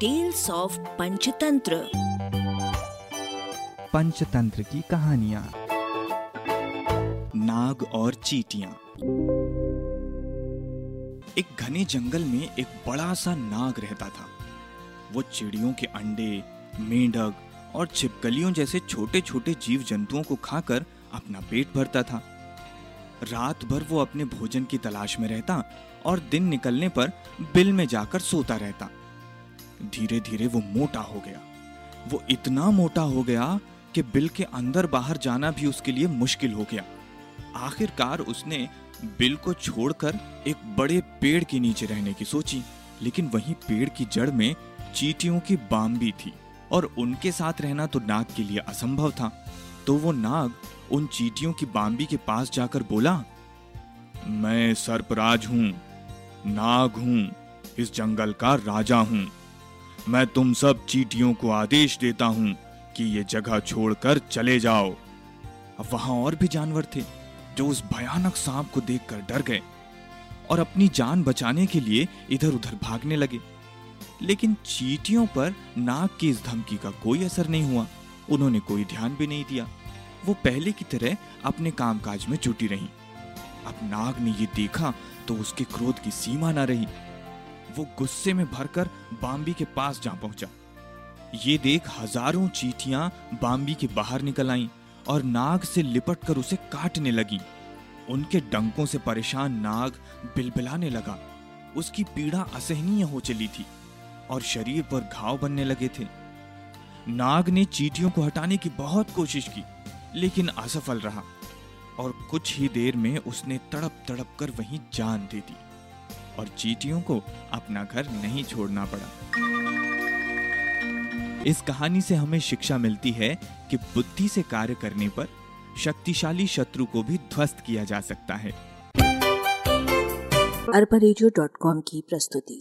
Tales of Panchatantra Panchatantra की कहानियाँ नाग और चीटियाँ। एक घने जंगल में एक बड़ा सा नाग रहता था। वो चिड़ियों के अंडे मेंढक और छिपकलियों जैसे छोटे छोटे जीव जंतुओं को खाकर अपना पेट भरता था। रात भर वो अपने भोजन की तलाश में रहता और दिन निकलने पर बिल में जाकर सोता रहता। धीरे धीरे वो मोटा हो गया। वो इतना मोटा हो गया कि बिल के अंदर बाहर जाना भी उसके लिए मुश्किल हो गया। आखिरकार उसने बिल को छोड़कर एक बड़े पेड़ के नीचे रहने की सोची, लेकिन वहीं पेड़ की जड़ में चीटियों की बाम्बी थी और उनके साथ रहना तो नाग के लिए असंभव था। तो वो नाग उन चीटियों की बाम्बी के पास जाकर बोला, मैं सर्पराज हूँ, नाग हूँ, इस जंगल का राजा हूँ। मैं तुम सब चीटियों को आदेश देता हूँ कि ये जगह छोड़कर चले जाओ। अब वहाँ और भी जानवर थे, जो उस भयानक सांप को देखकर डर गए और अपनी जान बचाने के लिए इधर उधर भागने लगे। लेकिन चीटियों पर नाग की इस धमकी का कोई असर नहीं हुआ। उन्होंने कोई ध्यान भी नहीं दिया। वो पहले की तरह अपने कामकाज में जुटी रही। अब नाग ने ये देखा तो उसके क्रोध की सीमा ना रही। वो गुस्से में भरकर बाम्बी के पास जा पहुँचा। ये देख हज़ारों चीटियाँ बाम्बी के बाहर निकल आईं और नाग से लिपट कर उसे काटने लगी। उनके डंकों से परेशान नाग बिलबिलाने लगा। उसकी पीड़ा असहनीय हो चली थी और शरीर पर घाव बनने लगे थे। नाग ने चीटियों को हटाने की बहुत कोशिश की, लेकिन असफल रहा और कुछ ही देर में उसने तड़प तड़प कर वहीं जान दे दी। और चीटियों को अपना घर नहीं छोड़ना पड़ा। इस कहानी से हमें शिक्षा मिलती है कि बुद्धि से कार्य करने पर शक्तिशाली शत्रु को भी ध्वस्त किया जा सकता है। अरबा की प्रस्तुति।